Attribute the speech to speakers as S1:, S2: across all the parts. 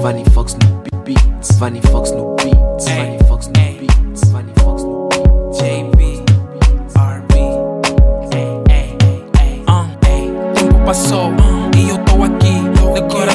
S1: Vanny Fox no beats, Vanny Fox no beats, Vanny Fox no beats, Vanny Fox no beats.
S2: JB, RB, uh, tempo passou e eu tô aqui, de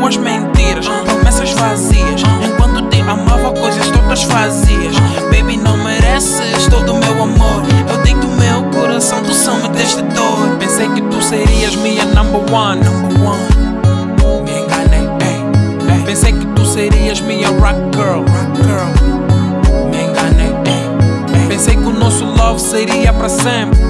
S2: tuas mentiras, promessas vazias. Enquanto te amava, coisas todas fazias. Baby, não mereces todo o meu amor. Eu dei-te o meu coração, tu só me deste dor. Pensei que tu serias minha number one. Number one. Me enganei, ei, ei. Pensei que tu serias minha rock girl. Rock girl. Me enganei, ei, ei. Pensei que o nosso love seria para sempre.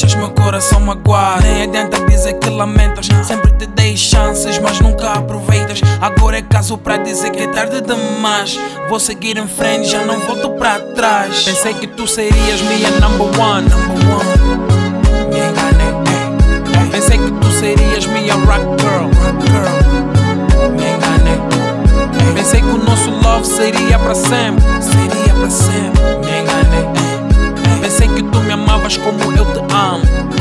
S2: Deixas meu coração magoado. Nem adianta dizer que lamentas. Sempre te dei chances, mas nunca aproveitas. Agora é caso pra dizer que é tarde demais. Vou seguir em frente, já não volto pra trás. Pensei que tu serias minha number one. Number one. Me enganei. ei, ei. Pensei que tu serias minha rock girl. Rock girl. Me enganei. ei. Pensei que o nosso love seria para sempre. Seria para sempre. Me enganei. bashkomunët po të amë